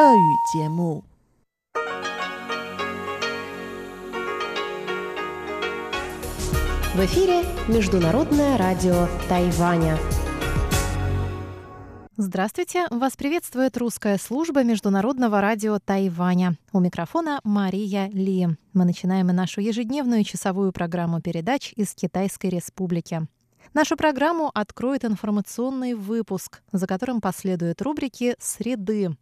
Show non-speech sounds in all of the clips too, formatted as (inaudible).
В эфире Международное радио Тайваня. Здравствуйте! Вас приветствует русская служба Международного радио Тайваня. У микрофона Мария Ли. Мы начинаем нашу ежедневную часовую программу передач из Китайской Республики. Нашу программу откроет информационный выпуск, за которым последуют рубрики «Среды»,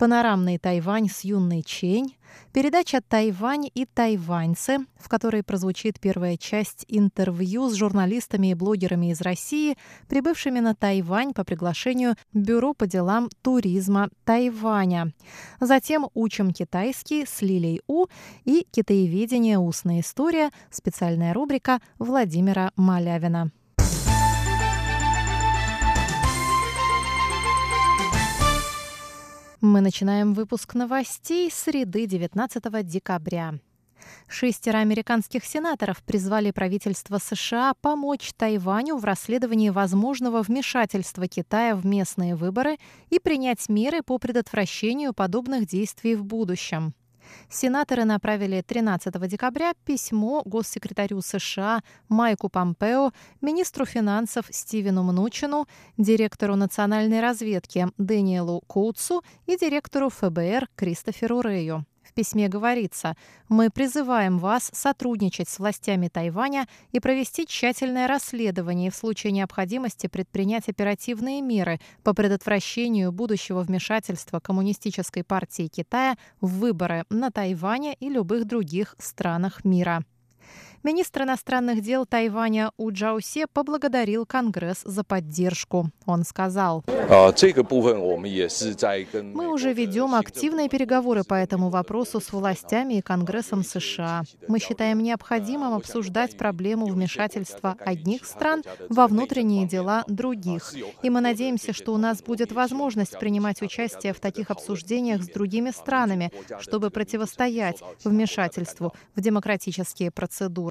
панорамный Тайвань с юной Чень, передача «Тайвань и тайваньцы», в которой прозвучит первая часть интервью с журналистами и блогерами из России, прибывшими на Тайвань по приглашению Бюро по делам туризма Тайваня. Затем «Учим китайский» с Лилей У и «Китаеведение. Устная история» специальная рубрика Владимира Малявина. Мы начинаем выпуск новостей среды 19 декабря. Шестеро американских сенаторов призвали правительство США помочь Тайваню в расследовании возможного вмешательства Китая в местные выборы и принять меры по предотвращению подобных действий в будущем. Сенаторы направили 13 декабря письмо госсекретарю США Майку Помпео, министру финансов Стивену Мнучину, директору национальной разведки Дэниелу Коутсу и директору ФБР Кристоферу Рэю. Письме говорится, мы призываем вас сотрудничать с властями Тайваня и провести тщательное расследование и в случае необходимости предпринять оперативные меры по предотвращению будущего вмешательства Коммунистической партии Китая в выборы на Тайване и любых других странах мира. Министр иностранных дел Тайваня У Джаусе поблагодарил Конгресс за поддержку. Он сказал, «Мы уже ведем активные переговоры по этому вопросу с властями и Конгрессом США. Мы считаем необходимым обсуждать проблему вмешательства одних стран во внутренние дела других. И мы надеемся, что у нас будет возможность принимать участие в таких обсуждениях с другими странами, чтобы противостоять вмешательству в демократические процедуры.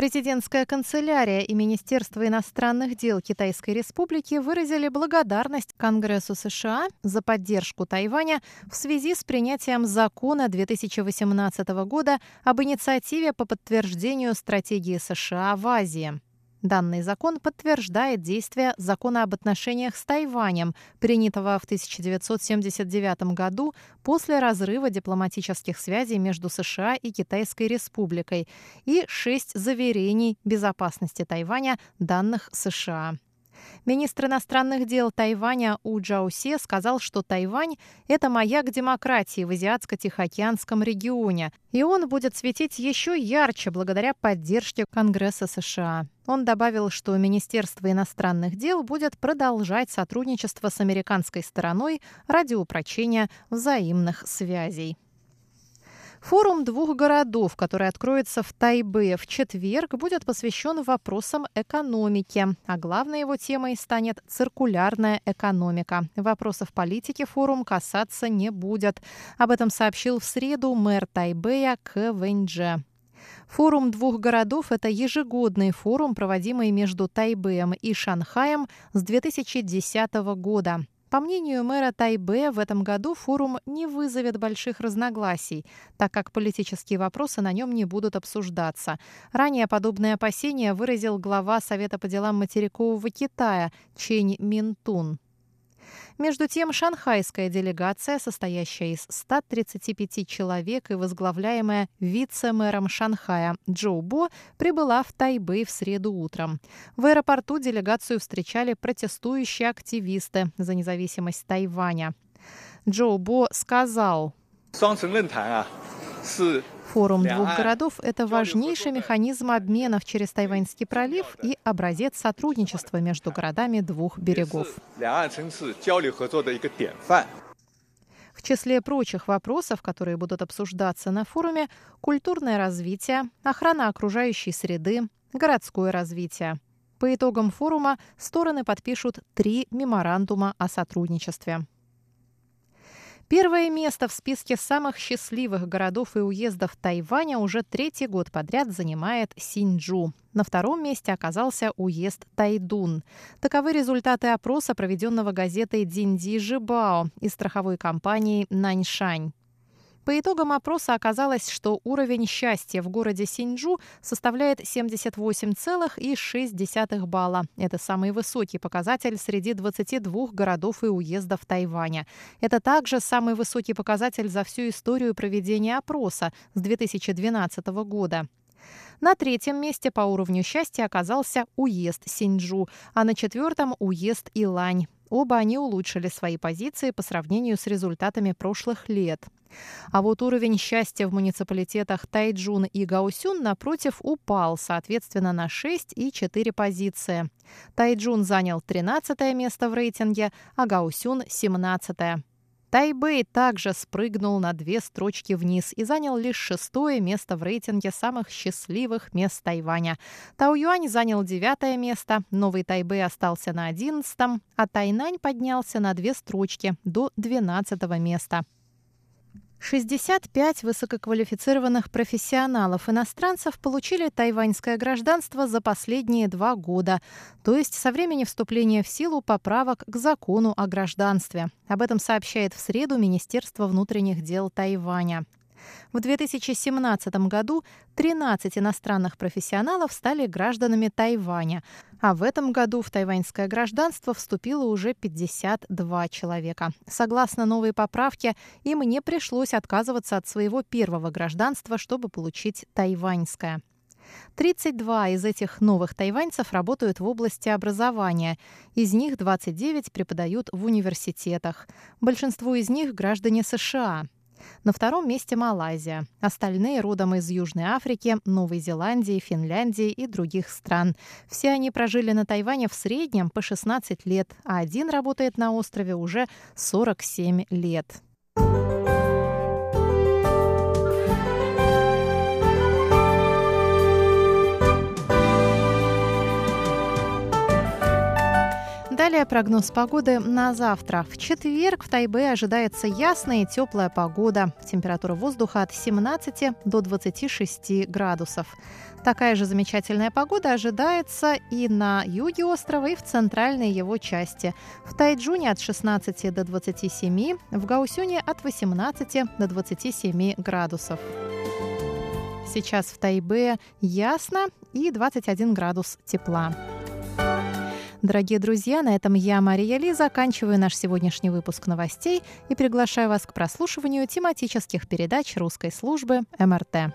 Президентская канцелярия и Министерство иностранных дел Китайской Республики выразили благодарность Конгрессу США за поддержку Тайваня в связи с принятием закона 2018 года об инициативе по подтверждению стратегии США в Азии. Данный закон подтверждает действие закона об отношениях с Тайванем, принятого в 1979 году после разрыва дипломатических связей между США и Китайской Республикой, и шесть заверений безопасности Тайваня, данных США. Министр иностранных дел Тайваня У Джаусе сказал, что Тайвань – это маяк демократии в Азиатско-Тихоокеанском регионе, и он будет светить еще ярче благодаря поддержке Конгресса США. Он добавил, что Министерство иностранных дел будет продолжать сотрудничество с американской стороной ради упрочения взаимных связей. Форум двух городов, который откроется в Тайбе в четверг, будет посвящен вопросам экономики. А главной его темой станет циркулярная экономика. Вопросов политики форум касаться не будет. Об этом сообщил в среду мэр Тайбэя К. Вэньдже. Форум двух городов – это ежегодный форум, проводимый между Тайбэем и Шанхаем с 2010 года. По мнению мэра Тайбе, в этом году форум не вызовет больших разногласий, так как политические вопросы на нем не будут обсуждаться. Ранее подобные опасения выразил глава Совета по делам материкового Китая Чень Минтун. Между тем, шанхайская делегация, состоящая из 135 человек и возглавляемая вице-мэром Шанхая Джоу Бо, прибыла в Тайбэй в среду утром. В аэропорту делегацию встречали протестующие активисты за независимость Тайваня. Джоу Бо сказал, Форум двух городов – это важнейший механизм обменов через Тайваньский пролив и образец сотрудничества между городами двух берегов. В числе прочих вопросов, которые будут обсуждаться на форуме, культурное развитие, охрана окружающей среды, городское развитие. По итогам форума стороны подпишут три меморандума о сотрудничестве. Первое место в списке самых счастливых городов и уездов Тайваня уже третий год подряд занимает Синьчжу. На втором месте оказался уезд Тайдун. Таковы результаты опроса, проведенного газетой «Динди Жибао» и страховой компании «Наньшань». По итогам опроса оказалось, что уровень счастья в городе Синьчжу составляет 78,6 балла. Это самый высокий показатель среди 22 городов и уездов Тайваня. Это также самый высокий показатель за всю историю проведения опроса с 2012 года. На третьем месте по уровню счастья оказался уезд Синьчжу, а на четвертом – уезд Илань. Оба они улучшили свои позиции по сравнению с результатами прошлых лет. А вот уровень счастья в муниципалитетах Тайджун и Гаусюн, напротив, упал, соответственно, на 6 и 4 позиции. Тайджун занял 13 место в рейтинге, а Гаусюн – 17 -е. Тайбэй также спрыгнул на две строчки вниз и занял лишь шестое место в рейтинге самых счастливых мест Тайваня. Тау-Юань занял девятое место, Новый Тайбэй остался на одиннадцатом, а Тайнань поднялся на две строчки до двенадцатого места. 65 высококвалифицированных профессионалов-иностранцев получили тайваньское гражданство за последние два года, то есть со времени вступления в силу поправок к закону о гражданстве. Об этом сообщает в среду Министерство внутренних дел Тайваня. В 2017 году 13 иностранных профессионалов стали гражданами Тайваня, а в этом году в тайваньское гражданство вступило уже 52 человека. Согласно новой поправке, им не пришлось отказываться от своего первого гражданства, чтобы получить тайваньское. 32 из этих новых тайваньцев работают в области образования. Из них 29 преподают в университетах. Большинство из них граждане США. На втором месте Малайзия. Остальные родом из Южной Африки, Новой Зеландии, Финляндии и других стран. Все они прожили на Тайване в среднем по 16 лет, а один работает на острове уже 47 лет. Далее прогноз погоды на завтра. В четверг в Тайбе ожидается ясная и теплая погода. Температура воздуха от 17 до 26 градусов. Такая же замечательная погода ожидается и на юге острова, и в центральной его части. В Тайджуне от 16 до 27, в Гаусюне от 18 до 27 градусов. Сейчас в Тайбе ясно и 21 градус тепла. Дорогие друзья, на этом я, Мария Ли, заканчиваю наш сегодняшний выпуск новостей и приглашаю вас к прослушиванию тематических передач русской службы МРТ.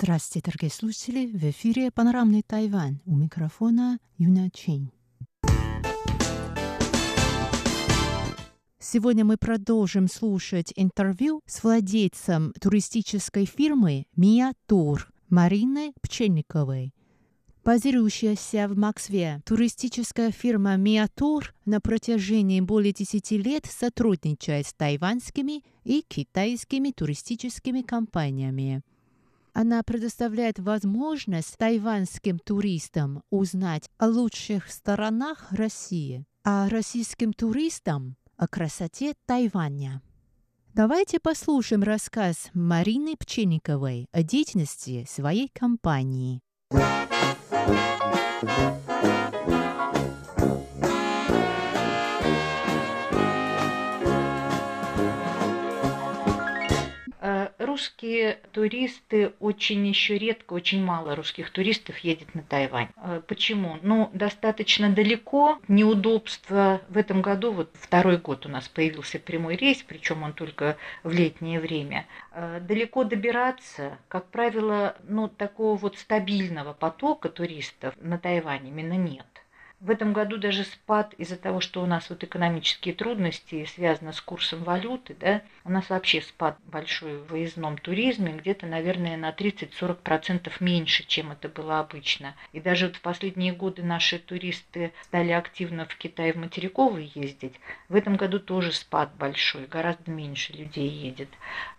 Здравствуйте, дорогие слушатели! В эфире «Панорамный Тайвань». У микрофона Юна Чин. Сегодня мы продолжим слушать интервью с владельцем туристической фирмы «Мия Тур» Мариной Пчельниковой. Базирующаяся в Москве, туристическая фирма «Миатур» на протяжении более 10 лет сотрудничает с тайваньскими и китайскими туристическими компаниями – она предоставляет возможность тайваньским туристам узнать о лучших сторонах России, а российским туристам о красоте Тайваня. Давайте послушаем рассказ Марины Пченниковой о деятельности своей компании. Русские туристы очень еще редко, очень мало русских туристов едет на Тайвань. Э, почему? Ну, достаточно далеко, неудобства. В этом году, вот второй год у нас появился прямой рейс, причем он только в летнее время. Э, далеко добираться, как правило, ну, такого вот стабильного потока туристов на Тайване именно нет. В этом году даже спад из-за того, что у нас вот экономические трудности связаны с курсом валюты, да, у нас вообще спад большой в выездном туризме, где-то, наверное, на 30-40% меньше, чем это было обычно. И даже вот в последние годы наши туристы стали активно в Китай в материковый ездить. В этом году тоже спад большой, гораздо меньше людей едет.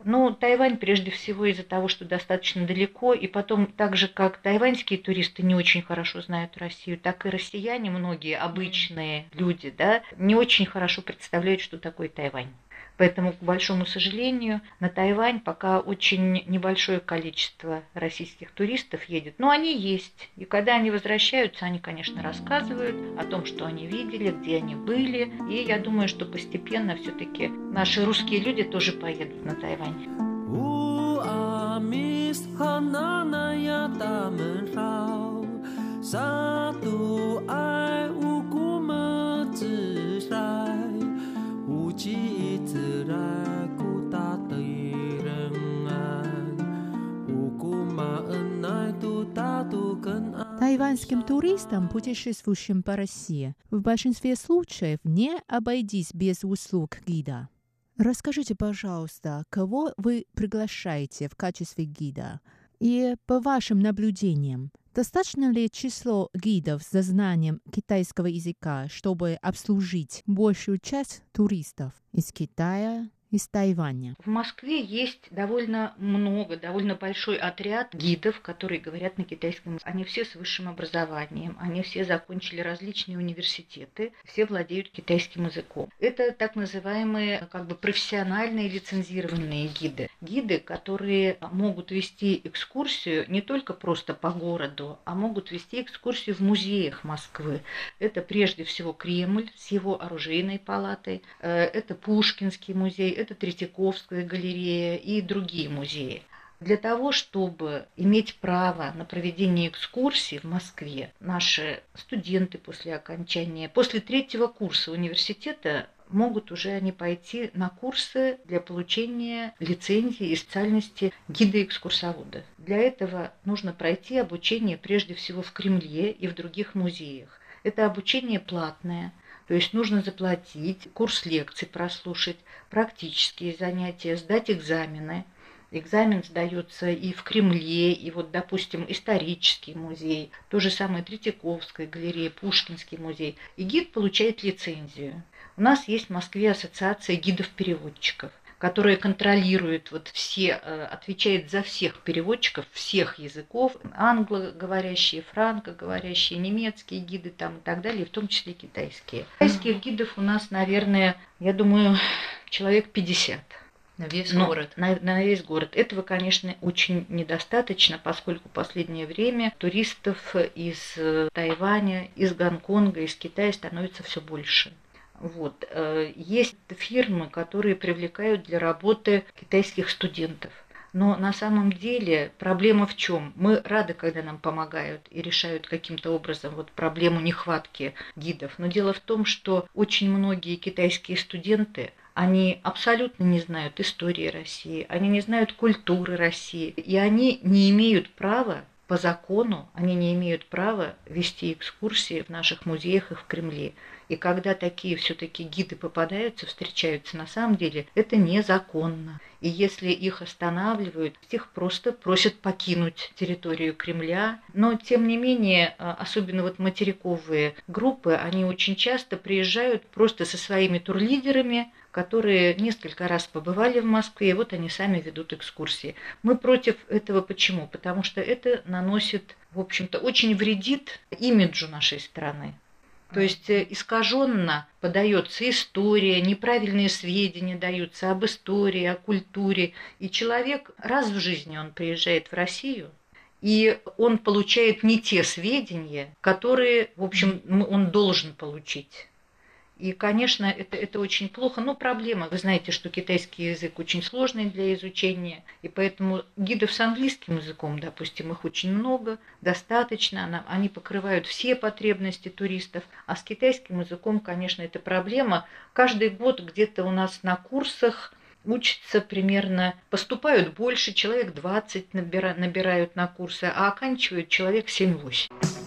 Но Тайвань прежде всего из-за того, что достаточно далеко, и потом так же, как тайваньские туристы не очень хорошо знают Россию, так и россияне россияне, многие обычные люди, да, не очень хорошо представляют, что такое Тайвань. Поэтому, к большому сожалению, на Тайвань пока очень небольшое количество российских туристов едет. Но они есть. И когда они возвращаются, они, конечно, рассказывают о том, что они видели, где они были. И я думаю, что постепенно все-таки наши русские люди тоже поедут на Тайвань. Satu ai uku mezrai Uji iterai ku ta Тайваньским туристам, путешествующим по России, в большинстве случаев не обойдись без услуг гида. Расскажите, пожалуйста, кого вы приглашаете в качестве гида? И по вашим наблюдениям, Достаточно ли число гидов с знанием китайского языка, чтобы обслужить большую часть туристов из Китая, из Тайваня. В Москве есть довольно много, довольно большой отряд гидов, которые говорят на китайском. Они все с высшим образованием, они все закончили различные университеты, все владеют китайским языком. Это так называемые как бы профессиональные лицензированные гиды. Гиды, которые могут вести экскурсию не только просто по городу, а могут вести экскурсию в музеях Москвы. Это прежде всего Кремль с его оружейной палатой, э, это Пушкинский музей, это Третьяковская галерея и другие музеи. Для того, чтобы иметь право на проведение экскурсий в Москве, наши студенты после окончания, после третьего курса университета могут уже они пойти на курсы для получения лицензии и специальности гида-экскурсовода. Для этого нужно пройти обучение прежде всего в Кремле и в других музеях. Это обучение платное – то есть нужно заплатить, курс лекций прослушать, практические занятия, сдать экзамены. Экзамен сдается и в Кремле, и вот, допустим, исторический музей, то же самое Третьяковская галерея, Пушкинский музей. И гид получает лицензию. У нас есть в Москве ассоциация гидов-переводчиков которая контролирует вот все, э, отвечает за всех переводчиков всех языков, англоговорящие, франкоговорящие, немецкие гиды там и так далее, в том числе китайские. Китайских гидов у нас, наверное, я думаю, человек 50. На весь Но город. На, на весь город. Этого, конечно, очень недостаточно, поскольку в последнее время туристов из э, Тайваня, из Гонконга, из Китая становится все больше. Вот. Э, есть фирмы, которые привлекают для работы китайских студентов. Но на самом деле проблема в чем? Мы рады, когда нам помогают и решают каким-то образом вот проблему нехватки гидов. Но дело в том, что очень многие китайские студенты, они абсолютно не знают истории России, они не знают культуры России, и они не имеют права по закону, они не имеют права вести экскурсии в наших музеях и в Кремле. И когда такие все-таки гиды попадаются, встречаются, на самом деле это незаконно. И если их останавливают, их просто просят покинуть территорию Кремля. Но, тем не менее, а, особенно вот материковые группы, они очень часто приезжают просто со своими турлидерами, которые несколько раз побывали в Москве, и вот они сами ведут экскурсии. Мы против этого почему? Потому что это наносит, в общем-то, очень вредит имиджу нашей страны. То есть э, искаженно подается история, неправильные сведения даются об истории, о культуре. И человек раз в жизни он приезжает в Россию, и он получает не те сведения, которые, в общем, он должен получить. И, конечно, это, это очень плохо, но проблема. Вы знаете, что китайский язык очень сложный для изучения, и поэтому гидов с английским языком, допустим, их очень много, достаточно, они покрывают все потребности туристов, а с китайским языком, конечно, это проблема. Каждый год где-то у нас на курсах учатся примерно, поступают больше, человек 20 набирают на курсы, а оканчивают человек 7-8.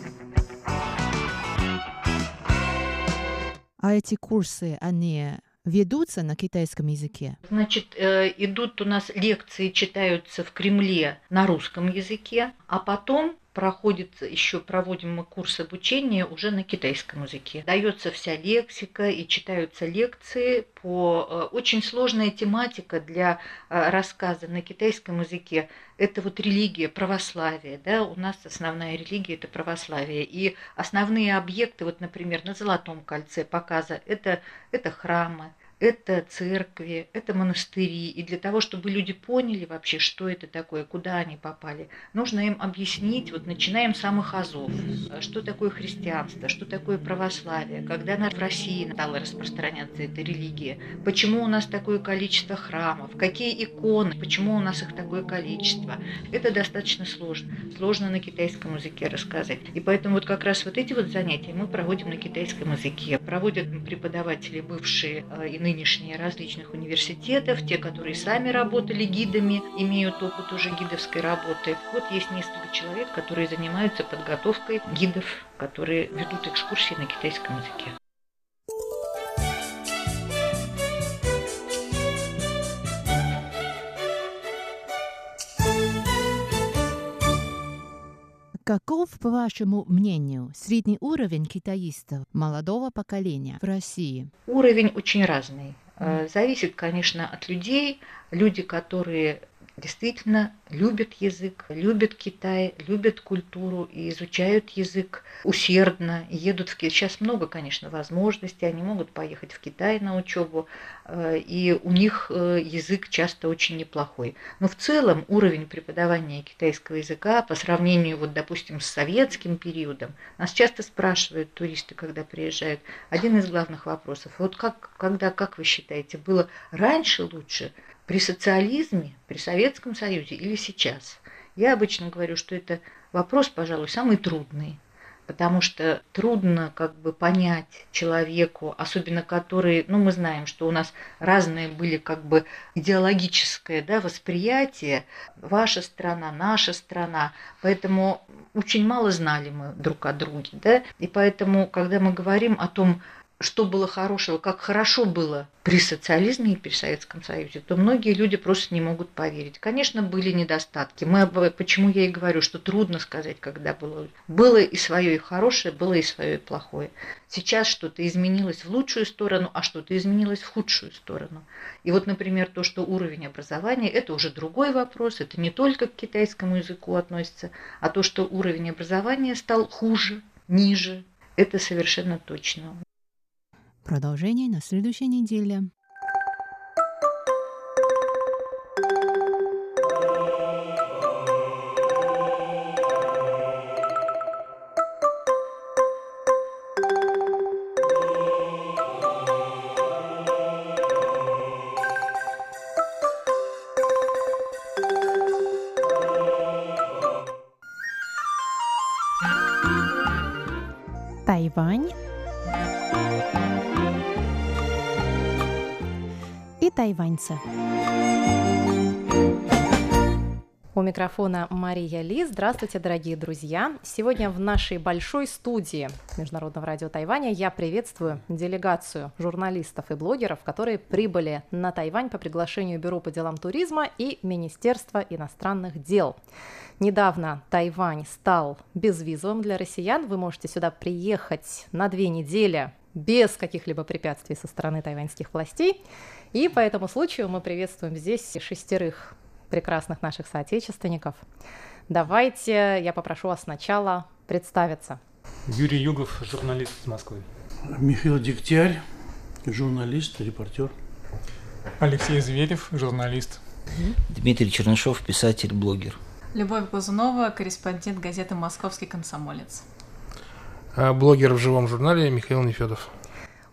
А эти курсы, они ведутся на китайском языке? Значит, э, идут у нас лекции, читаются в Кремле на русском языке, а потом проходит еще проводим мы курс обучения уже на китайском языке. Дается вся лексика и читаются лекции по э, очень сложная тематика для э, рассказа на китайском языке. Это вот религия, православие, да, у нас основная религия это православие. И основные объекты, вот, например, на Золотом кольце показа, это, это храмы, это церкви, это монастыри. И для того, чтобы люди поняли вообще, что это такое, куда они попали, нужно им объяснить, вот начинаем с самых азов, что такое христианство, что такое православие, когда в России стала распространяться эта религия, почему у нас такое количество храмов, какие иконы, почему у нас их такое количество. Это достаточно сложно. Сложно на китайском языке рассказать. И поэтому вот как раз вот эти вот занятия мы проводим на китайском языке. Проводят преподаватели, бывшие э, иные нынешние различных университетов, те, которые сами работали гидами, имеют опыт уже гидовской работы. Вот есть несколько человек, которые занимаются подготовкой гидов, которые ведут экскурсии на китайском языке. Каков, по вашему мнению, средний уровень китаистов молодого поколения в России? Уровень очень разный. Э, зависит, конечно, от людей. Люди, которые действительно любят язык, любят Китай, любят культуру и изучают язык усердно, едут в Китай. Сейчас много, конечно, возможностей, они могут поехать в Китай на учебу, э, и у них э, язык часто очень неплохой. Но в целом уровень преподавания китайского языка по сравнению, вот, допустим, с советским периодом, нас часто спрашивают туристы, когда приезжают, один из главных вопросов, вот как, когда, как вы считаете, было раньше лучше, при социализме, при Советском Союзе или сейчас? Я обычно говорю, что это вопрос, пожалуй, самый трудный, потому что трудно как бы понять человеку, особенно который, ну мы знаем, что у нас разные были как бы идеологическое да, восприятие, ваша страна, наша страна, поэтому очень мало знали мы друг о друге, да, и поэтому, когда мы говорим о том, что было хорошего, как хорошо было при социализме и при Советском Союзе, то многие люди просто не могут поверить. Конечно, были недостатки. Мы, почему я и говорю, что трудно сказать, когда было. Было и свое и хорошее, было и свое и плохое. Сейчас что-то изменилось в лучшую сторону, а что-то изменилось в худшую сторону. И вот, например, то, что уровень образования, это уже другой вопрос, это не только к китайскому языку относится, а то, что уровень образования стал хуже, ниже, это совершенно точно. Продолжение на следующей неделе. И тайваньцы. У микрофона Мария Ли. Здравствуйте, дорогие друзья. Сегодня в нашей большой студии Международного радио Тайваня я приветствую делегацию журналистов и блогеров, которые прибыли на Тайвань по приглашению Бюро по делам туризма и Министерства иностранных дел. Недавно Тайвань стал безвизовым для россиян. Вы можете сюда приехать на две недели без каких-либо препятствий со стороны тайваньских властей. И по этому случаю мы приветствуем здесь шестерых прекрасных наших соотечественников. Давайте я попрошу вас сначала представиться. Юрий Югов, журналист из Москвы. Михаил Дегтярь, журналист, репортер. Алексей Зверев, журналист. Дмитрий Чернышов, писатель, блогер. Любовь Глазунова, корреспондент газеты «Московский комсомолец». А блогер в живом журнале Михаил Нефедов.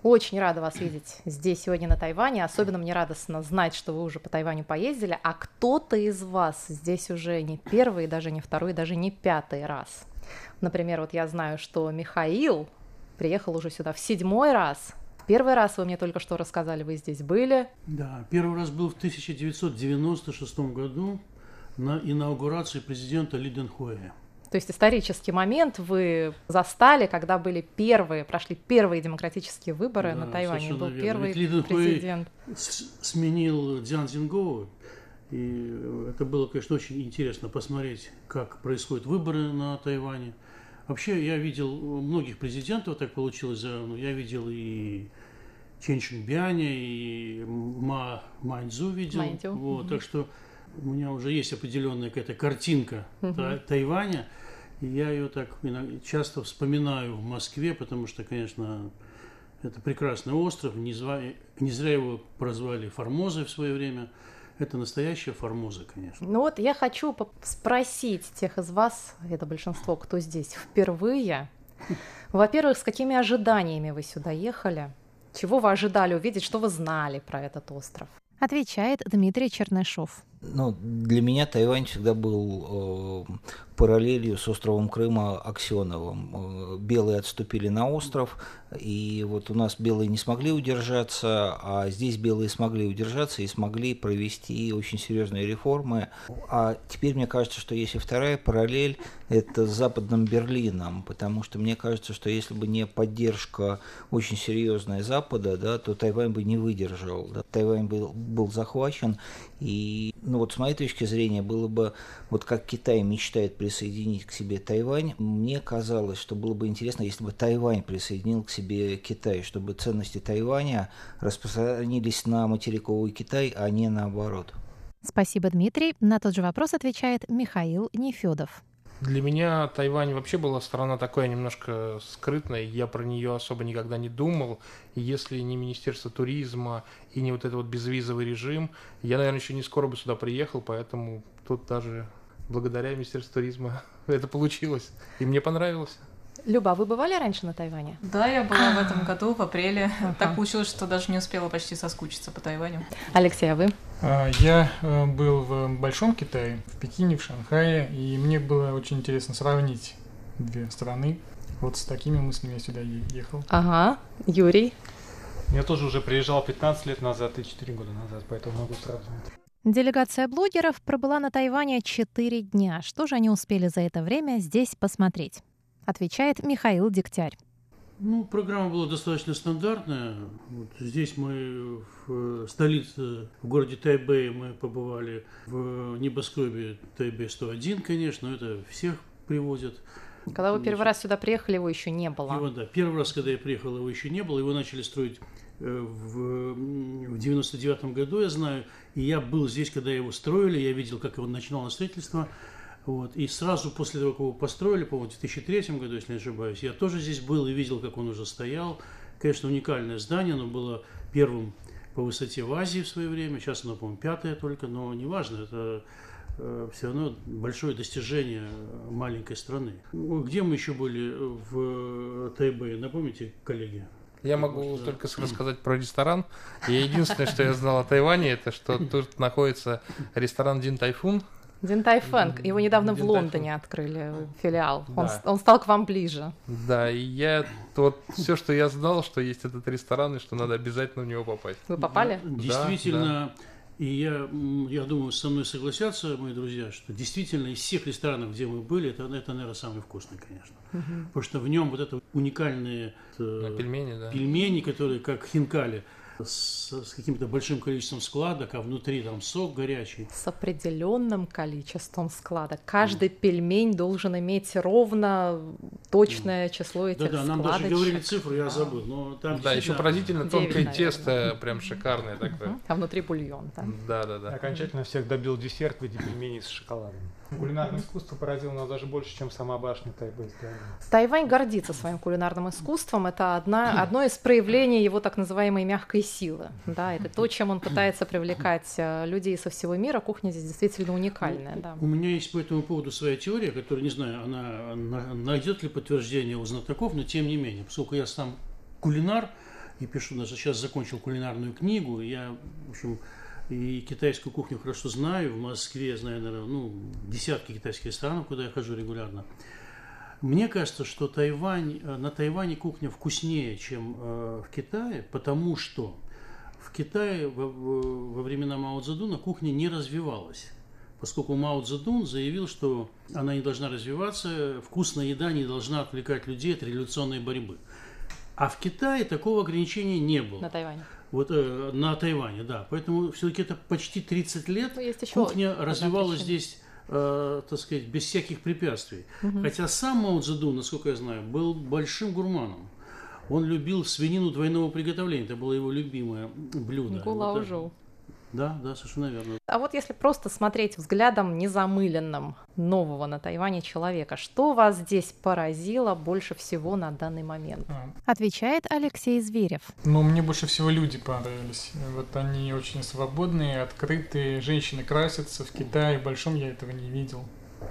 Очень рада вас видеть здесь сегодня на Тайване. Особенно мне радостно знать, что вы уже по Тайваню поездили, а кто-то из вас здесь уже не первый, даже не второй, даже не пятый раз. Например, вот я знаю, что Михаил приехал уже сюда в седьмой раз. Первый раз вы мне только что рассказали, вы здесь были. Да, первый раз был в 1996 году на инаугурации президента Ли Дэнхуэя. То есть исторический момент вы застали, когда были первые, прошли первые демократические выборы Да, на Тайване. Был совершенно первый верно. Ведь президент. сменил Дзян Цзингоу, и это было, конечно, очень интересно посмотреть, как происходят выборы на Тайване. Вообще, я видел многих президентов, так получилось, ну, я видел и Чен Шинбяня, и Ма Маньцзу видел. Маньцзу, Вот, мгм. Так что у меня уже есть определенная какая-то картинка Та- Тайваня, и я ее так часто вспоминаю в Москве, потому что, конечно, это прекрасный остров, не, зва- не зря его прозвали Формозой в свое время. Это настоящая Формоза, конечно. Ну вот я хочу спросить тех из вас, это большинство, кто здесь впервые. Во-первых, с какими ожиданиями вы сюда ехали? Чего вы ожидали увидеть, что вы знали про этот остров? Отвечает Дмитрий Чернышов. Ну, для меня Тайвань всегда был э, параллелью с островом Крыма Аксеновым. Э, белые отступили на остров, и вот у нас белые не смогли удержаться, а здесь белые смогли удержаться и смогли провести очень серьезные реформы. А теперь мне кажется, что есть и вторая параллель, это с Западным Берлином, потому что мне кажется, что если бы не поддержка очень серьезная Запада, да, то Тайвань бы не выдержал. да. Тайвань был, был захвачен, и, ну вот с моей точки зрения, было бы, вот как Китай мечтает присоединить к себе Тайвань, мне казалось, что было бы интересно, если бы Тайвань присоединил к себе Китай, чтобы ценности Тайваня распространились на материковый Китай, а не наоборот. Спасибо, Дмитрий. На тот же вопрос отвечает Михаил Нефедов. Для меня Тайвань вообще была страна такая немножко скрытная, я про нее особо никогда не думал. И если не Министерство туризма и не вот этот вот безвизовый режим, я, наверное, еще не скоро бы сюда приехал, поэтому тут даже благодаря Министерству туризма (laughs) это получилось. И мне понравилось. Люба, вы бывали раньше на Тайване? Да, я была в этом (laughs) году, в апреле. Ага. Так получилось, что даже не успела почти соскучиться по Тайваню. Алексей, а вы? А, Я э, был в Большом Китае, в Пекине, в Шанхае, и мне было очень интересно сравнить две страны. Вот с такими мыслями я сюда ехал. Ага. Юрий? Я тоже уже приезжал 15 лет назад и 4 года назад, поэтому могу сравнивать. Делегация блогеров пробыла на Тайване 4 дня. Что же они успели за это время здесь посмотреть? Отвечает Михаил Дегтярь. Ну, программа была достаточно стандартная. Вот здесь мы в столице, в городе Тайбэй, мы побывали в небоскребе Тайбэй-101, конечно, это всех привозят. Когда вы первый раз сюда приехали, его еще не было. Его, да, первый раз, когда я приехал, его еще не было. Его начали строить э, в, в 99 году, я знаю. И я был здесь, когда его строили. Я видел, как его начинало строительство. Вот. И сразу после того, как его построили, по-моему, в 2003 году, если не ошибаюсь, я тоже здесь был и видел, как он уже стоял. Конечно, уникальное здание, оно было первым по высоте в Азии в свое время. Сейчас оно, по-моему, пятое только, но неважно, это все равно большое достижение маленькой страны. Где мы еще были в Тайбэе, напомните, коллеги? Я могу только с- рассказать про ресторан. И единственное, что я знал о Тайване, это что тут находится ресторан Дин Тайфун. Динтай Фэнк. Его недавно в Дин Тай Лондоне открыли филиал. Он, Да. он стал к вам ближе. Да, и я вот все, что я знал, что есть этот ресторан и что надо обязательно в него попасть. Вы попали? Действительно, и я, я думаю, со мной согласятся мои друзья, что действительно из всех ресторанов, где мы были, это, это наверное, самый вкусный, конечно. Потому что в нем вот это уникальные э, пельмени, да. пельмени, которые как хинкали, с, с каким-то большим количеством складок, а внутри там сок горячий. С определенным количеством складок. Каждый пельмень должен иметь ровно точное число этих Да-да, нам даже складочек. говорили цифру, я забыл. Но там Да, еще поразительно тонкое наверное. тесто, прям шикарное такое. А внутри бульон, да. Да, да, да. Окончательно всех добил десерт в виде пельменей с шоколадом. Кулинарное искусство поразило нас даже больше, чем сама башня Тайбэйская. Тайвань гордится своим кулинарным искусством. Это одна, (clears throat) одно из проявлений его так называемой мягкой силы. Да, это то, чем он пытается привлекать э, людей со всего мира. Кухня здесь действительно уникальная. Да. У меня есть по этому поводу своя теория, которая, не знаю, она на- найдет ли подтверждение у знатоков, но тем не менее, поскольку я сам кулинар и пишу, даже сейчас закончил кулинарную книгу, я, в общем, и китайскую кухню хорошо знаю, в Москве я знаю, наверное, ну, десятки китайских ресторанов, куда я хожу регулярно. Мне кажется, что Тайвань, э, на Тайване кухня вкуснее, чем э, в Китае, потому что в Китае во, во- времена Мао Цзэдуна кухня не развивалась. поскольку Мао Цзэдун заявил, что она не должна развиваться, вкусная еда не должна отвлекать людей от революционной борьбы. А в Китае такого ограничения не было. На Тайване. Вот э, на Тайване, да. Поэтому все-таки это почти 30 лет Ну, есть еще кухня развивалась причина. здесь, э, так сказать, без всяких препятствий. Мгм. Хотя сам Мао Цзэдун, насколько я знаю, был большим гурманом. Он любил свинину двойного приготовления. Это было его любимое блюдо. Вот Гулаужоу. это- Да, да, совершенно верно. А вот если просто смотреть взглядом незамыленным нового на Тайване человека, что вас здесь поразило больше всего на данный момент? А, Отвечает Алексей Зверев. Ну, мне больше всего люди понравились. Вот они очень свободные, открытые. Женщины красятся. В Китае в большом я этого не видел.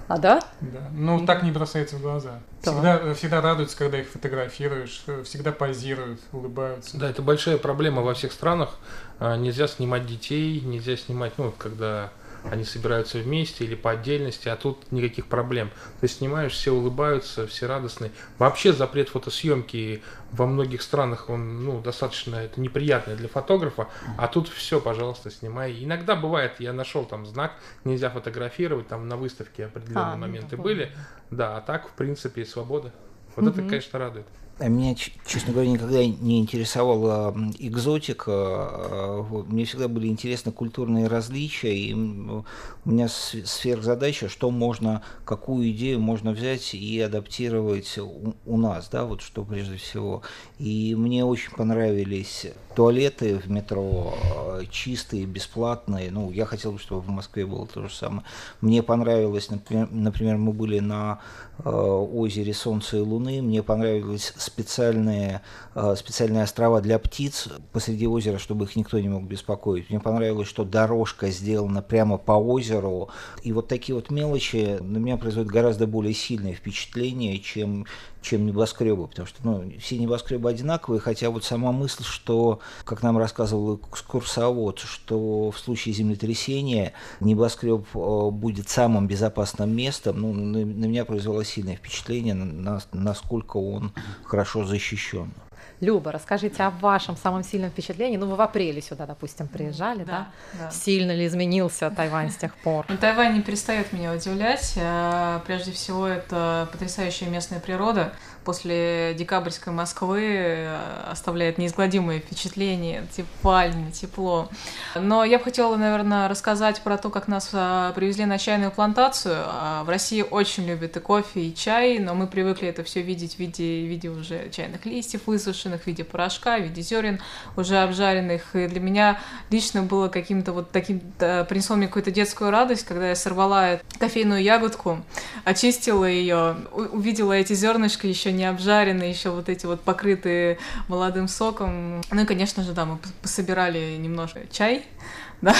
А да? Да. Ну, так не бросается в глаза. Так. Всегда, всегда радуются, когда их фотографируешь, э, всегда позируют, улыбаются. Да, это большая проблема во всех странах. А, Нельзя снимать детей, нельзя снимать, ну, когда они собираются вместе или по отдельности, а тут никаких проблем. Ты снимаешь, все улыбаются, все радостные. Вообще запрет фотосъемки во многих странах, он, ну, достаточно это неприятно для фотографа, а тут все, пожалуйста, снимай. Иногда бывает, я нашел там знак, нельзя фотографировать, там на выставке определенные А, ну, моменты были, да, а так, в принципе, свобода. Вот это, Мгм. конечно, радует. А Меня, честно говоря, никогда не интересовала экзотика. а, вот. Мне всегда были интересны культурные различия. И у меня сверхзадача, что можно, какую идею можно взять и адаптировать у, у нас, да, вот что прежде всего. И мне очень понравились туалеты в метро, а, чистые, бесплатные. Ну, я хотел бы, чтобы в Москве было то же самое. Мне понравилось, например, мы были на озере Солнца и Луны. Мне понравились специальные, э, специальные острова для птиц посреди озера, чтобы их никто не мог беспокоить. Мне понравилось, что дорожка сделана прямо по озеру. И вот такие вот мелочи на меня производят гораздо более сильное впечатление, чем чем небоскребы, потому что ну, все небоскребы одинаковые, хотя вот сама мысль, что, как нам рассказывал экскурсовод, что в случае землетрясения небоскреб э, будет самым безопасным местом, ну, на, на меня произвело сильное впечатление, на- на- насколько он хорошо защищен. Люба, расскажите о вашем самом сильном впечатлении. Ну, вы в апреле сюда, допустим, приезжали, да? да. Сильно ли изменился Тайвань с тех пор? Ну, Тайвань не перестает меня удивлять. Э, Прежде всего, это потрясающая местная природа. После декабрьской Москвы э, оставляет неизгладимое впечатление, эти пальмы, тепло. Но я бы хотела, наверное, рассказать про то, как нас э, привезли на чайную плантацию. А В России очень любят и кофе, и чай, но мы привыкли это все видеть в виде, в виде уже чайных листьев высушенных, в виде порошка, в виде зерен уже обжаренных. И для меня лично было каким-то вот таким, принесло мне какую-то детскую радость, когда я сорвала кофейную ягодку, очистила ее, увидела эти зернышки еще не обжаренные, еще вот эти вот покрытые молодым соком. Ну и, конечно же, да, мы пособирали немножко чай, (laughs) да,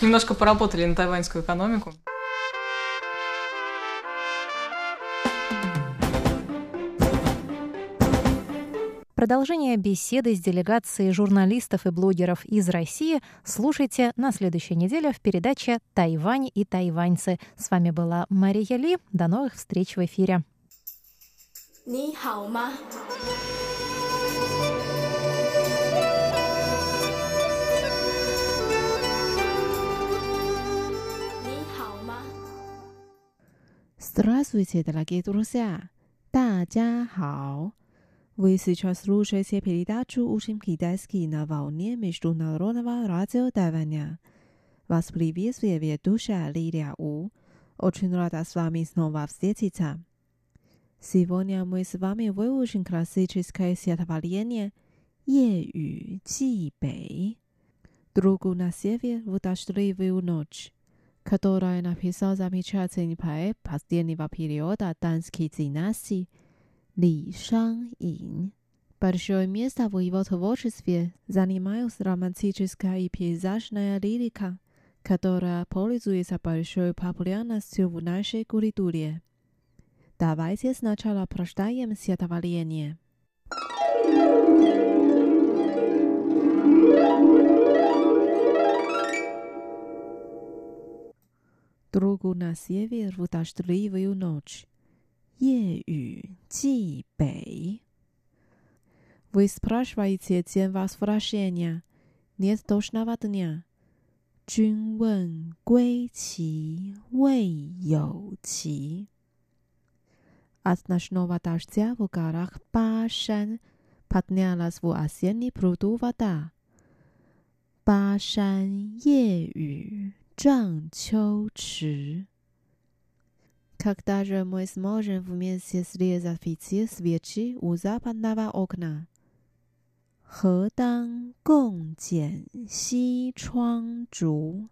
немножко поработали на тайваньскую экономику. Продолжение беседы с делегацией журналистов и блогеров из России слушайте на следующей неделе в передаче «Тайвань и тайваньцы». С вами была Мария Ли. До новых встреч в эфире. 你好吗？你好吗？ Здравствуйте, дорогие друзья! 大家好! Вы сейчас слушаете передачу «Учим китайский на волне Международного радио Тайваня». Вас приветствует ведущая Лилия У. Очень рада с вами снова встретиться. Сегодня мы с вами выучим классическое стихотворение «Е ю Чи Бэй» «Другу на север в дождливую ночь», которое написал замечательный поэт последнего периода данской династии Ли Шан-ин. Большое место в его творчестве занимает романтическая и пейзажная лирика, которая пользуется большой популярностью в нашей культуре. Давайте сначала прочитаем стихотворение. Другу на север в дождливую ночь. 夜雨寄北. Вы спрашиваете день возвращения. Нет точного дня. 君问归期未有期。 От ночного дождя в горах Башан поднялась в осенний пруду вода. Башан 夜雨涨秋池。Когда же мы сможем вместе срезать фитиль свечи у западного окна? 何当共剪西窗烛。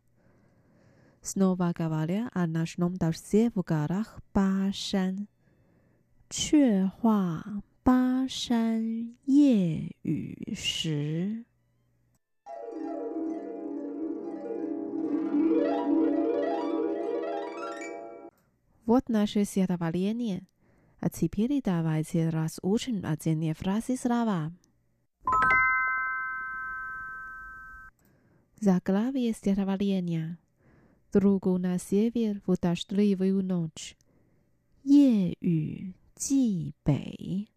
Снова говоря о ночном дожде в горах Башан， 却话巴山夜雨时。Вот наше стихотворение. А теперь давайте разучим отдельные фразы слова. Заглавие стихотворения. Другу на север в дождливую ночь. 夜雨 蓟北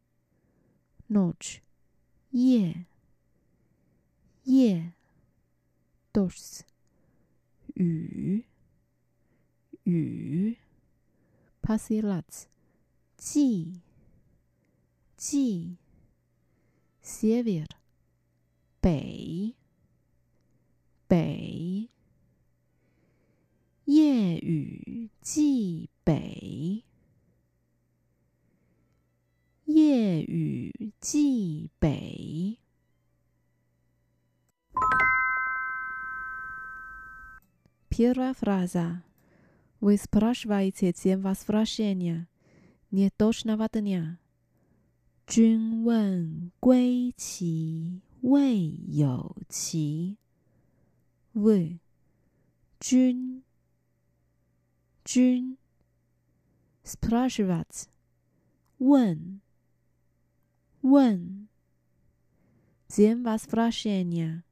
，noch 夜夜 dos 雨雨 passilats 蓟蓟 sevier 北北夜雨蓟北。夜雨寄北。Первая фраза. Вы спрашиваете тем возвращения неточного дня. 君问归期未有期。вы, 君，君，спрашивать，问， 问，Zem vas vlasenia，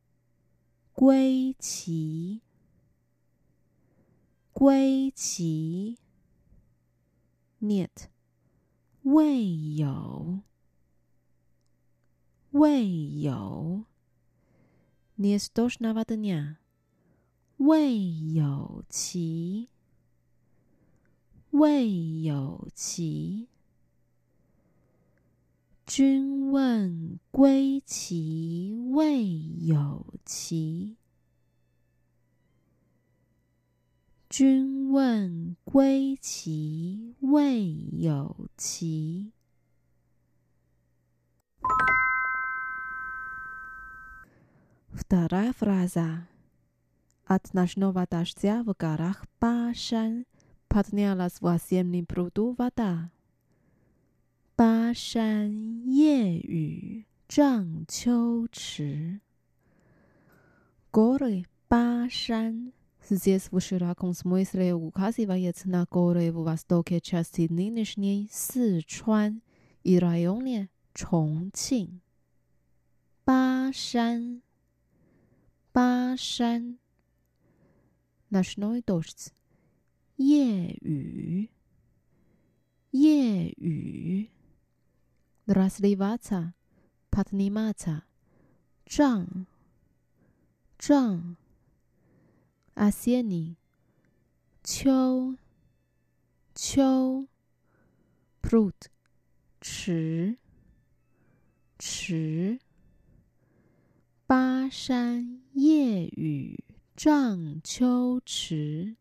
归期，归期，net，未有，未有，nes dos navadnia，未有期，未有期。未有君问归期未有期。君问归期未有期。Вторая фраза. От ночного дождя в горах Башан поднялась в осеннем пруду вода. Башан 夜雨涨秋池. Горы Башан здесь в широком смысле указывает на горы в востоке части нынешней Сычуан и районе Чонqing. Башан, Башан Ночной дождь. 夜雨，夜雨。 rasiliwata patnimata, junk junk 阿 sienni 秋秋 fruit 池池巴山夜雨涨秋池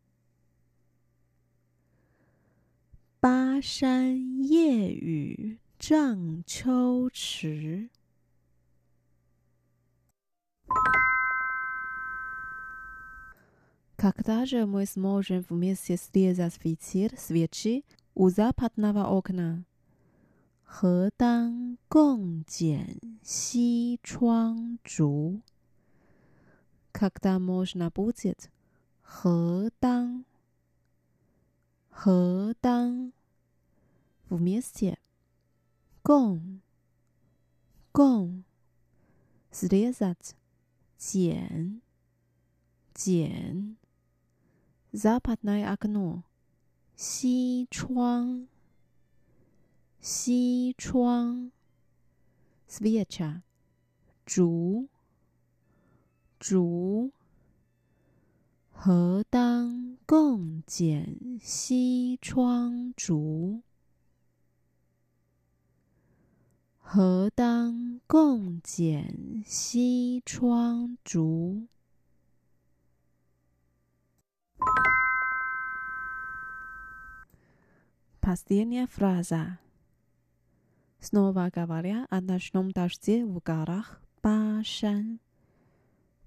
巴山夜雨涨秋池。Когда же мы сможем вместе срезать фитиль свечи у западного окна? 何当共剪西窗烛？когда можно будет 何当何当 вместе 共共，sliazat 减减，zapatnai akno 西窗西窗，sviacha 竹竹，何当共剪西窗烛？何当共剪西窗烛？Последняя фраза. Снова говоря о ночном дожде в горах Башан.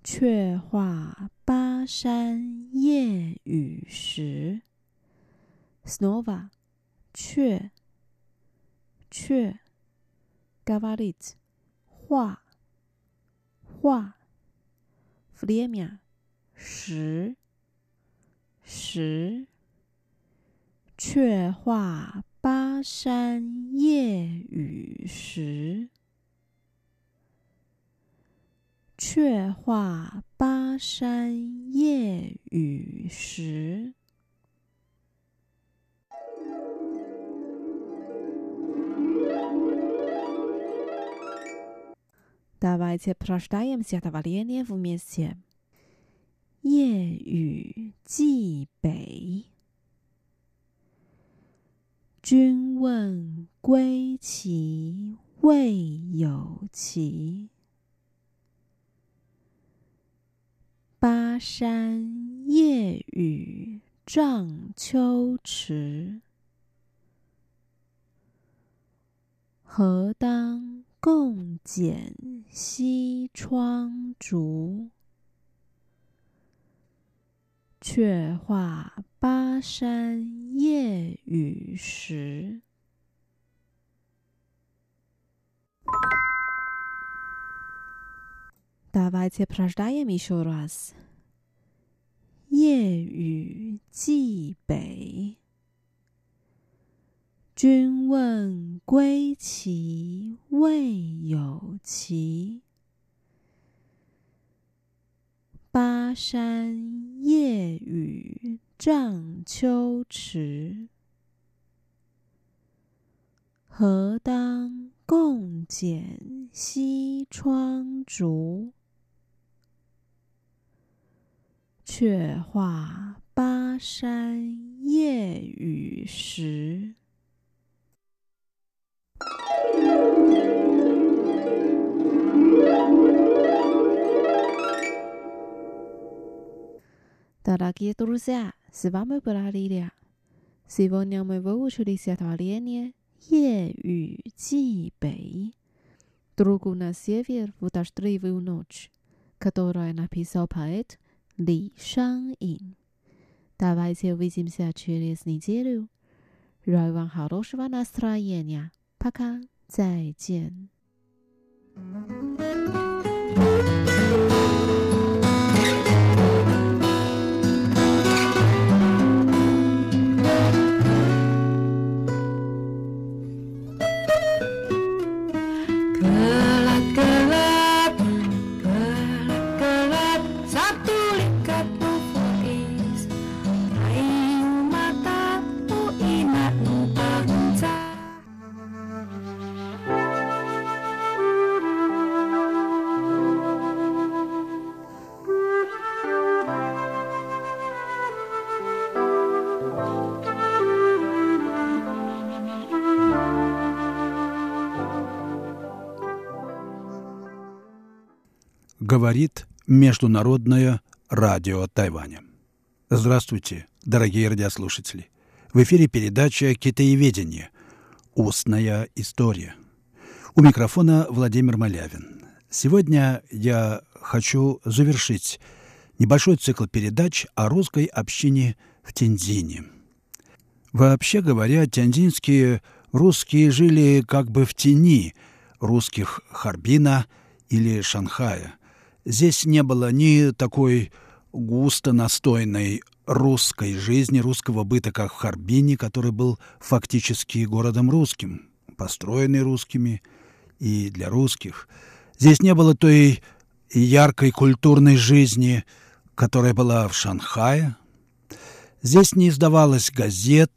却话巴山夜雨时，Snova，却却。 говорить 话话，время 时时，却话巴山夜雨时，却话巴山夜雨时。 大白在普拉什达雅姆写的瓦列涅夫面前，《夜雨寄北》：君问归期未有期，巴山夜雨涨秋池。何当？共剪西窗烛，却话巴山夜雨时。Давайте прочитаем еще раз. 夜雨寄北。 君问归期未有期，巴山夜雨涨秋池。何当共剪西窗烛？却话巴山夜雨时。Дорогие друзья, с вами была Лилия. Сегодня мы выучили стихотворение «Е ю Ji Бэй» «Другу на север в дождливую ночь», которое написал поэт Ли Шан Ин. Давайте увидимся через неделю. Желаю вам хорошего настроения. 咔咔再见。Говорит Международное радио Тайваня. Здравствуйте, дорогие радиослушатели. В эфире передача «Китаеведение. Устная история». У микрофона Владимир Малявин. Сегодня я хочу завершить небольшой цикл передач о русской общине в Тензине. Вообще говоря, тяньзинские русские жили как бы в тени русских Харбина или Шанхая – Здесь не было ни такой густо настойной русской жизни, русского быта, как в Харбине, который был фактически городом русским, построенный русскими и для русских. Здесь не было той яркой культурной жизни, которая была в Шанхае. Здесь не издавалось газет,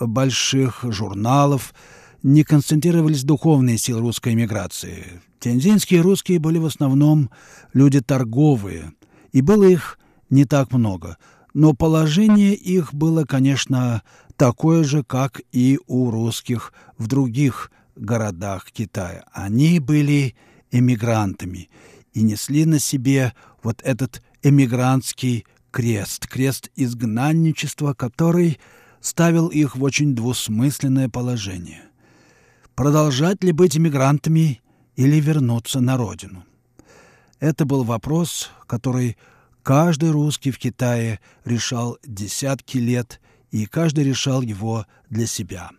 больших журналов, не концентрировались духовные силы русской эмиграции. Тензинские русские были в основном люди торговые, и было их не так много, но положение их было, конечно, такое же, как и у русских в других городах Китая. Они были эмигрантами и несли на себе вот этот эмигрантский крест, крест изгнанничества, который ставил их в очень двусмысленное положение. Продолжать ли быть эмигрантами или вернуться на родину? Это был вопрос, который каждый русский в Китае решал десятки лет, и каждый решал его для себя.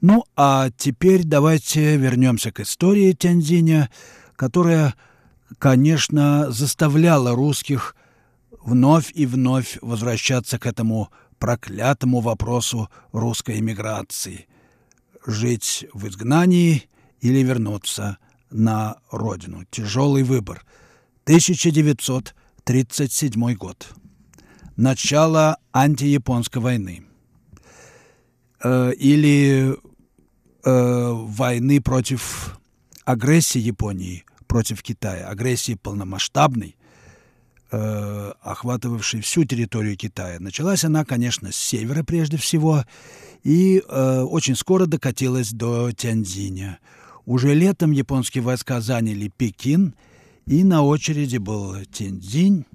Ну, а теперь давайте вернемся к истории Тяньцзиня, которая, конечно, заставляла русских вновь и вновь возвращаться к этому проклятому вопросу русской эмиграции. Жить в изгнании или вернуться на родину. Тяжелый выбор. 1937 год. Начало антияпонской войны. Э, или э, войны против агрессии Японии против Китая, агрессии полномасштабной, э, охватывавшей всю территорию Китая. Началась она, конечно, с севера прежде всего, и э, очень скоро докатилась до Тяньцзиня. Уже летом японские войска заняли Пекин, и на очереди был Тяньцзинь,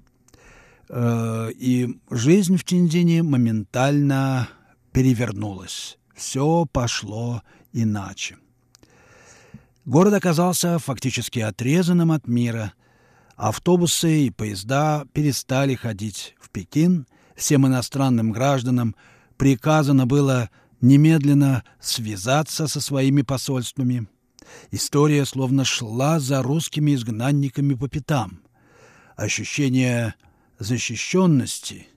э, и жизнь в Тяньцзине моментально перевернулась. Все пошло иначе. Город оказался фактически отрезанным от мира. Автобусы и поезда перестали ходить в Пекин. Всем иностранным гражданам приказано было немедленно связаться со своими посольствами. История словно шла за русскими изгнанниками по пятам. Ощущение защищенности,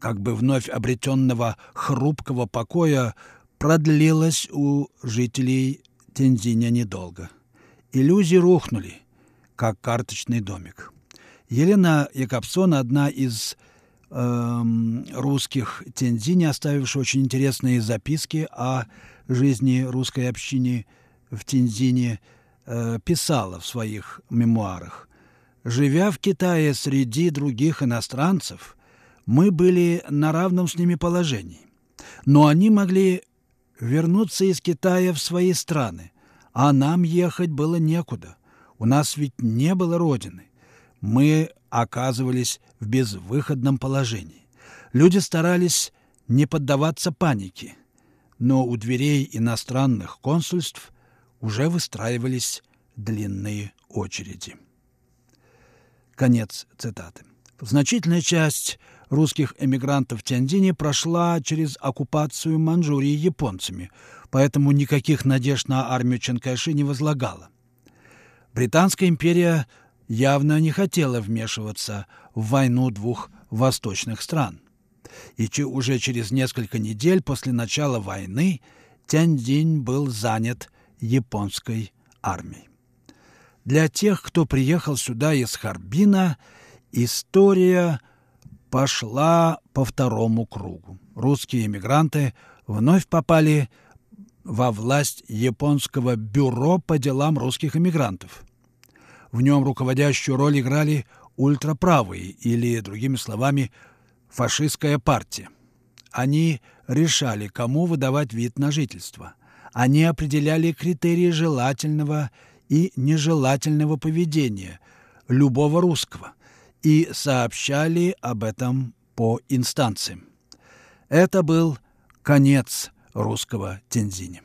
как бы вновь обретенного хрупкого покоя, продлилось у жителей Тензиня недолго. Иллюзии рухнули, как карточный домик. Елена Якобсон, одна из эм, русских Тензиня, оставившая очень интересные записки о жизни русской общины в Тензине, э, писала в своих мемуарах. «Живя в Китае среди других иностранцев, мы были на равном с ними положении. Но они могли вернуться из Китая в свои страны, а нам ехать было некуда. У нас ведь не было родины. Мы оказывались в безвыходном положении. Люди старались не поддаваться панике, но у дверей иностранных консульств уже выстраивались длинные очереди. Конец цитаты. Значительная часть русских эмигрантов в Тяньцзине прошла через оккупацию Манчжурии японцами, поэтому никаких надежд на армию Чанкайши не возлагала. Британская империя явно не хотела вмешиваться в войну двух восточных стран. И уже через несколько недель после начала войны Тяньцзинь был занят японской армией. Для тех, кто приехал сюда из Харбина, история пошла по второму кругу. Русские эмигранты вновь попали во власть японского бюро по делам русских эмигрантов. В нем руководящую роль играли ультраправые или, другими словами, фашистская партия. Они решали, кому выдавать вид на жительство. Они определяли критерии желательного и нежелательного поведения любого русского – и сообщали об этом по инстанциям. Это был конец русского Тензиня.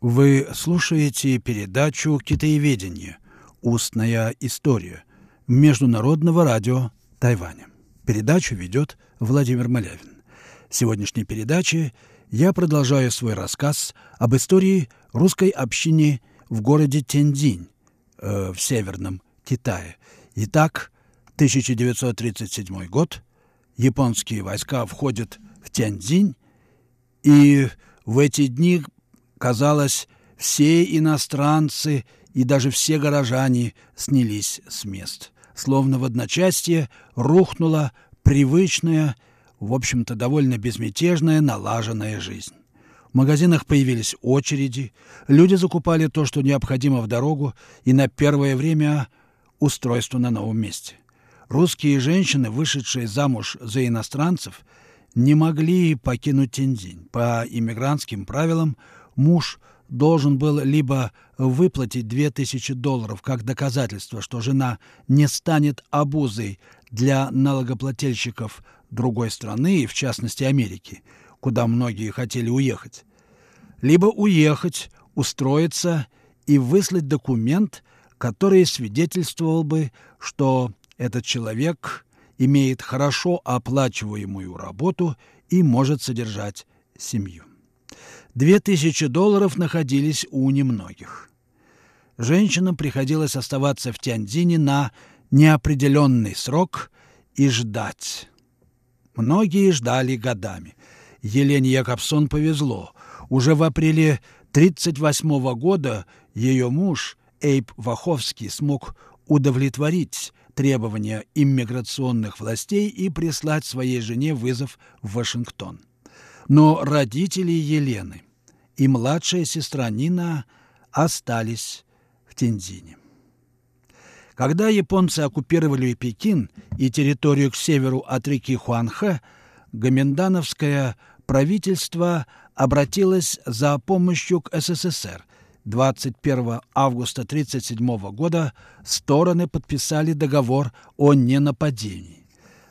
Вы слушаете передачу «Китаеведение. Устная история» Международного радио Тайваня. Передачу ведет Владимир Малявин. В сегодняшней передаче я продолжаю свой рассказ об истории русской общины в городе Тяньцзинь э, в Северном Китае. Итак, 1937 год. Японские войска входят в Тяньцзинь, и в эти дни, казалось, все иностранцы и даже все горожане снялись с мест. Словно в одночасье рухнула привычная, в общем-то, довольно безмятежная, налаженная жизнь. В магазинах появились очереди, люди закупали то, что необходимо в дорогу, и на первое время устройство на новом месте. Русские женщины, вышедшие замуж за иностранцев, не могли покинуть Тензинь. По иммигрантским правилам муж должен был либо выплатить 2000 долларов как доказательство, что жена не станет обузой для налогоплательщиков другой страны, в частности Америки, куда многие хотели уехать, либо уехать, устроиться и выслать документ, который свидетельствовал бы, что этот человек имеет хорошо оплачиваемую работу и может содержать семью. Две тысячи долларов находились у немногих. Женщинам приходилось оставаться в Тяньцзине на неопределенный срок и ждать. Многие ждали годами. Елене Якобсон повезло. Уже в апреле 1938 года ее муж Эйб Ваховский смог удовлетворить требования иммиграционных властей и прислать своей жене вызов в Вашингтон. Но родители Елены и младшая сестра Нина остались в Тензине. Когда японцы оккупировали Пекин и территорию к северу от реки Хуанхэ, гомендановское правительство обратилось за помощью к СССР. 21 августа 1937 года стороны подписали договор о ненападении.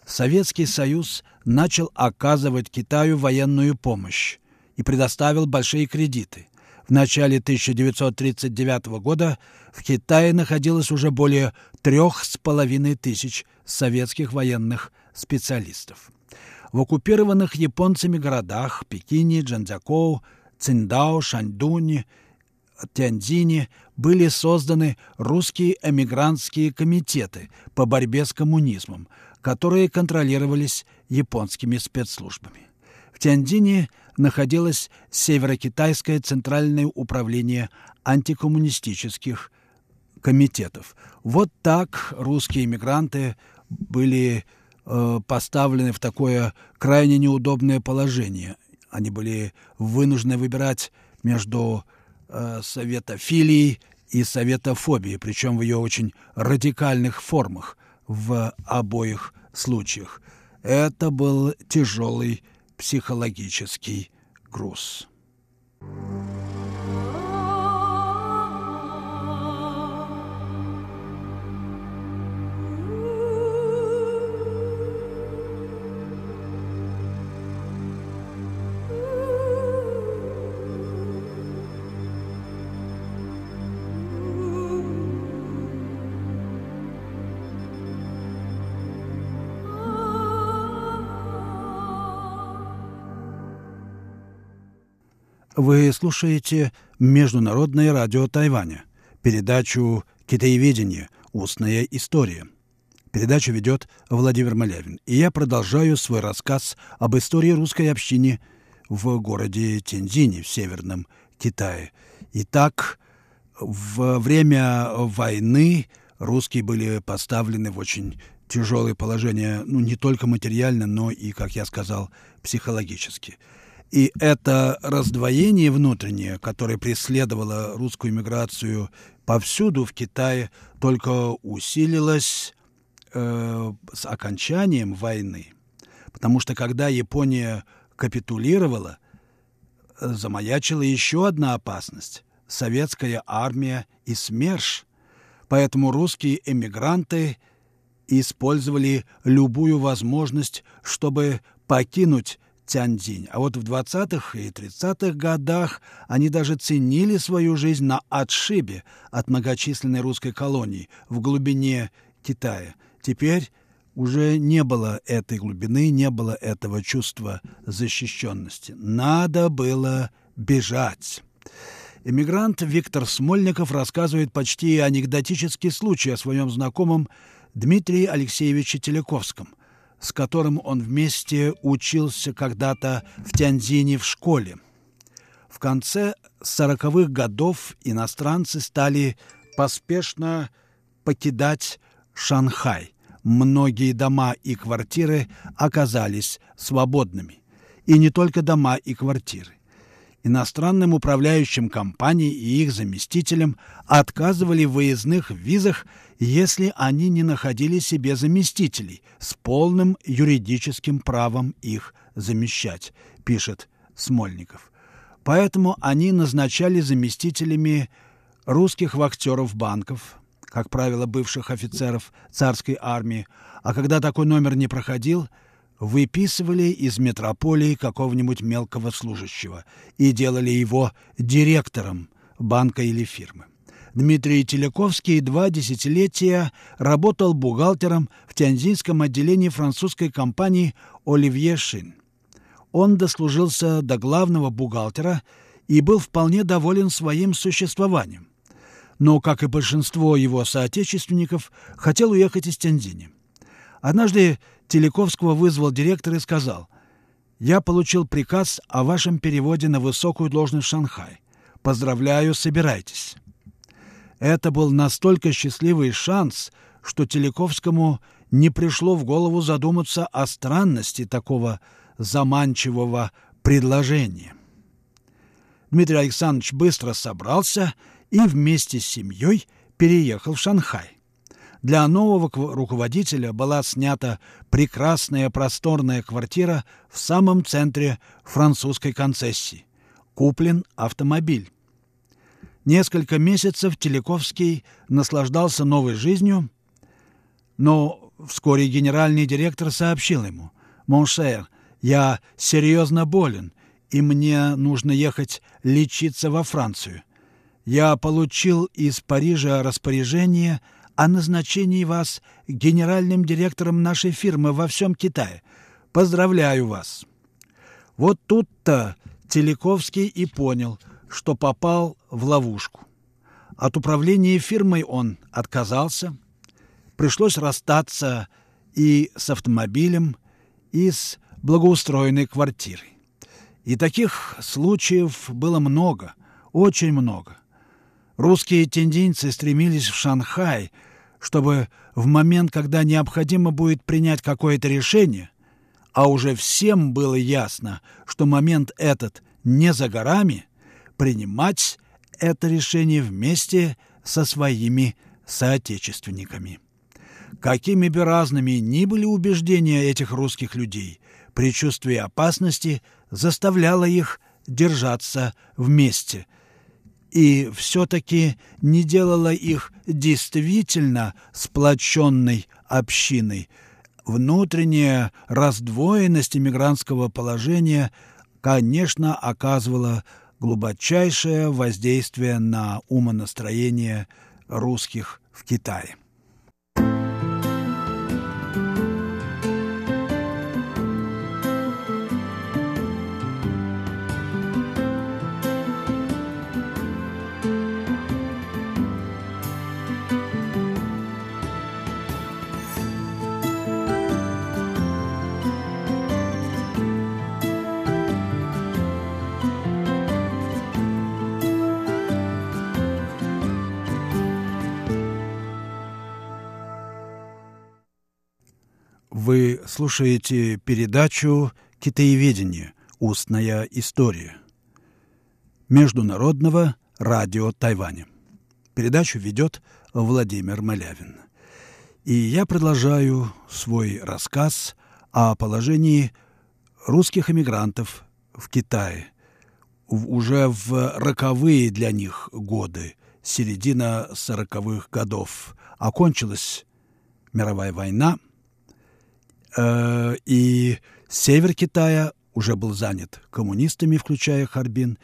Советский Союз начал оказывать Китаю военную помощь и предоставил большие кредиты. В начале 1939 года в Китае находилось уже более трех с половиной тысяч советских военных специалистов. В оккупированных японцами городах Пекине, Джанцзякоу, Циндао, Шаньдуне, Тяньцзине были созданы русские эмигрантские комитеты по борьбе с коммунизмом, которые контролировались японскими спецслужбами. В Тяньцзине находилось Северокитайское центральное управление антикоммунистических комитетов. Вот так русские эмигранты были э, поставлены в такое крайне неудобное положение. Они были вынуждены выбирать между э, советофилией и советофобией, причем в ее очень радикальных формах в обоих случаях. Это был тяжелый психологический груз. Вы слушаете Международное радио Тайваня, передачу «Китаеведение. Устная история». Передачу ведет Владимир Малявин, и я продолжаю свой рассказ об истории русской общины в городе Тензине в Северном Китае. Итак, во время войны русские были поставлены в очень тяжелое положение, ну, не только материально, но и, как я сказал, психологически – и это раздвоение внутреннее, которое преследовало русскую миграцию повсюду в Китае, только усилилось э, с окончанием войны. Потому что когда Япония капитулировала, замаячила еще одна опасность – советская армия и СМЕРШ. Поэтому русские эмигранты использовали любую возможность, чтобы покинуть Тяньцзинь. А вот в 20-х и 30-х годах они даже ценили свою жизнь на отшибе от многочисленной русской колонии в глубине Китая. Теперь уже не было этой глубины, не было этого чувства защищенности. Надо было бежать. Эмигрант Виктор Смольников рассказывает почти анекдотический случай о своем знакомом Дмитрии Алексеевиче Телековском, с которым он вместе учился когда-то в Тяньзине в школе. В конце сороковых годов иностранцы стали поспешно покидать Шанхай. Многие дома и квартиры оказались свободными. И не только дома и квартиры. Иностранным управляющим компаний и их заместителям отказывали в выездных визах, если они не находили себе заместителей с полным юридическим правом их замещать, пишет Смольников. Поэтому они назначали заместителями русских вахтеров банков, как правило, бывших офицеров царской армии, а когда такой номер не проходил, выписывали из метрополии какого-нибудь мелкого служащего и делали его директором банка или фирмы. Дмитрий Телековский два десятилетия работал бухгалтером в Тяньзинском отделении французской компании «Оливье Шин». Он дослужился до главного бухгалтера и был вполне доволен своим существованием но, как и большинство его соотечественников, хотел уехать из Тяньзиня. Однажды Телековского вызвал директор и сказал, «Я получил приказ о вашем переводе на высокую должность в Шанхай. Поздравляю, собирайтесь». Это был настолько счастливый шанс, что Телековскому не пришло в голову задуматься о странности такого заманчивого предложения. Дмитрий Александрович быстро собрался и вместе с семьей переехал в Шанхай. Для нового руководителя была снята прекрасная просторная квартира в самом центре французской концессии. Куплен автомобиль. Несколько месяцев Телековский наслаждался новой жизнью, но вскоре генеральный директор сообщил ему, «Mon cher, я серьезно болен, и мне нужно ехать лечиться во Францию я получил из Парижа распоряжение о назначении вас генеральным директором нашей фирмы во всем Китае. Поздравляю вас!» Вот тут-то Телековский и понял, что попал в ловушку. От управления фирмой он отказался. Пришлось расстаться и с автомобилем, и с благоустроенной квартирой. И таких случаев было много, очень много. Русские тендинцы стремились в Шанхай, чтобы в момент, когда необходимо будет принять какое-то решение, а уже всем было ясно, что момент этот не за горами, принимать это решение вместе со своими соотечественниками. Какими бы разными ни были убеждения этих русских людей, предчувствие опасности заставляло их держаться вместе – и все-таки не делала их действительно сплоченной общиной. Внутренняя раздвоенность иммигрантского положения, конечно, оказывала глубочайшее воздействие на умонастроение русских в Китае. Вы слушаете передачу «Китаеведение. Устная история» Международного радио Тайваня. Передачу ведет Владимир Малявин. И я продолжаю свой рассказ о положении русских эмигрантов в Китае уже в роковые для них годы, середина сороковых годов. Окончилась мировая война – и север Китая уже был занят коммунистами, включая Харбин,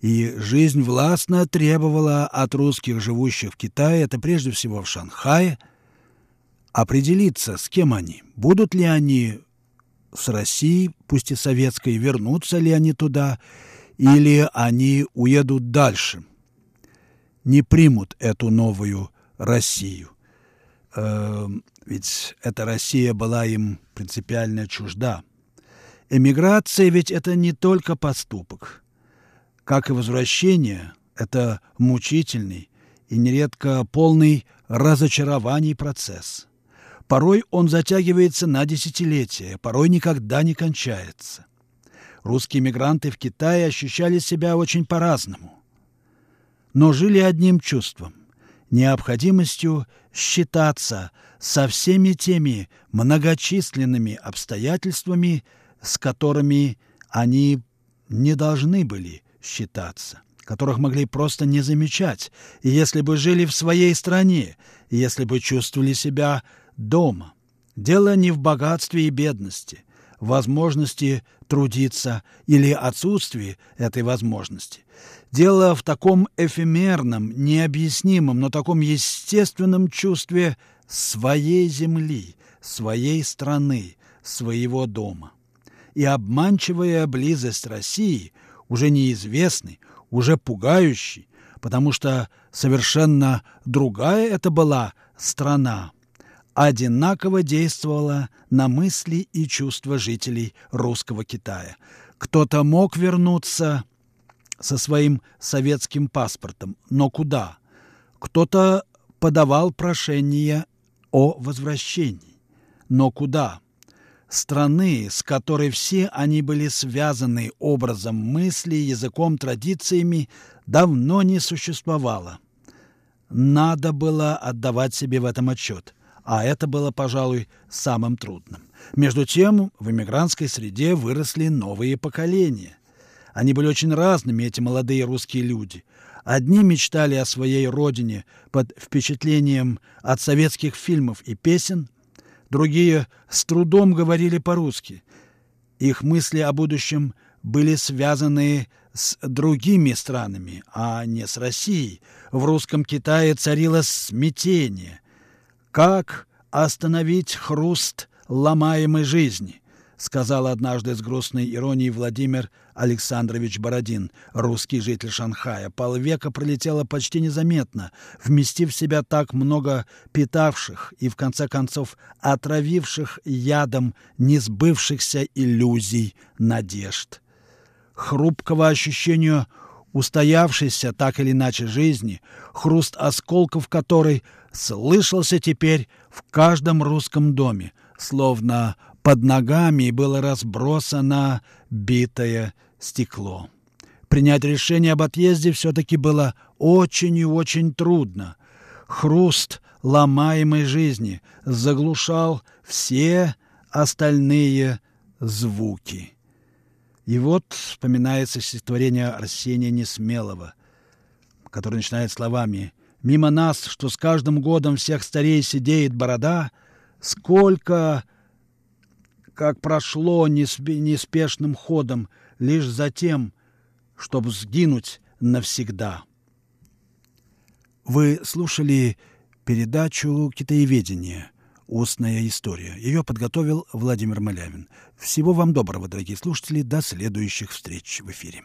и жизнь властно требовала от русских, живущих в Китае, это прежде всего в Шанхае, определиться, с кем они. Будут ли они с Россией, пусть и советской, вернутся ли они туда, или они уедут дальше, не примут эту новую Россию. Э, ведь эта Россия была им принципиально чужда. Эмиграция ведь это не только поступок. Как и возвращение, это мучительный и нередко полный разочарований процесс. Порой он затягивается на десятилетия, порой никогда не кончается. Русские мигранты в Китае ощущали себя очень по-разному, но жили одним чувством – необходимостью считаться со всеми теми многочисленными обстоятельствами, с которыми они не должны были считаться, которых могли просто не замечать, и если бы жили в своей стране, и если бы чувствовали себя дома. Дело не в богатстве и бедности, возможности трудиться или отсутствии этой возможности. Дело в таком эфемерном, необъяснимом, но таком естественном чувстве своей земли, своей страны, своего дома. И обманчивая близость России, уже неизвестной, уже пугающей, потому что совершенно другая это была страна, одинаково действовала на мысли и чувства жителей русского Китая. Кто-то мог вернуться со своим советским паспортом, но куда? Кто-то подавал прошение о возвращении, но куда? Страны, с которой все они были связаны образом мысли, языком, традициями, давно не существовало. Надо было отдавать себе в этом отчет – а это было, пожалуй, самым трудным. Между тем, в эмигрантской среде выросли новые поколения. Они были очень разными, эти молодые русские люди. Одни мечтали о своей родине под впечатлением от советских фильмов и песен, другие с трудом говорили по-русски. Их мысли о будущем были связаны с другими странами, а не с Россией. В русском Китае царило смятение. «Как остановить хруст ломаемой жизни?» — сказал однажды с грустной иронией Владимир Александрович Бородин, русский житель Шанхая. Полвека пролетело почти незаметно, вместив в себя так много питавших и, в конце концов, отравивших ядом несбывшихся иллюзий, надежд. Хрупкого ощущения устоявшейся так или иначе жизни, хруст осколков которой слышался теперь в каждом русском доме, словно под ногами было разбросано битое стекло. Принять решение об отъезде все-таки было очень и очень трудно. Хруст ломаемой жизни заглушал все остальные звуки. И вот вспоминается стихотворение Арсения Несмелого, которое начинает словами Мимо нас, что с каждым годом всех старей сидеет борода, сколько, как прошло неспешным ходом, лишь за тем, чтобы сгинуть навсегда. Вы слушали передачу «Китаеведение. Устная история». Ее подготовил Владимир Малявин. Всего вам доброго, дорогие слушатели. До следующих встреч в эфире.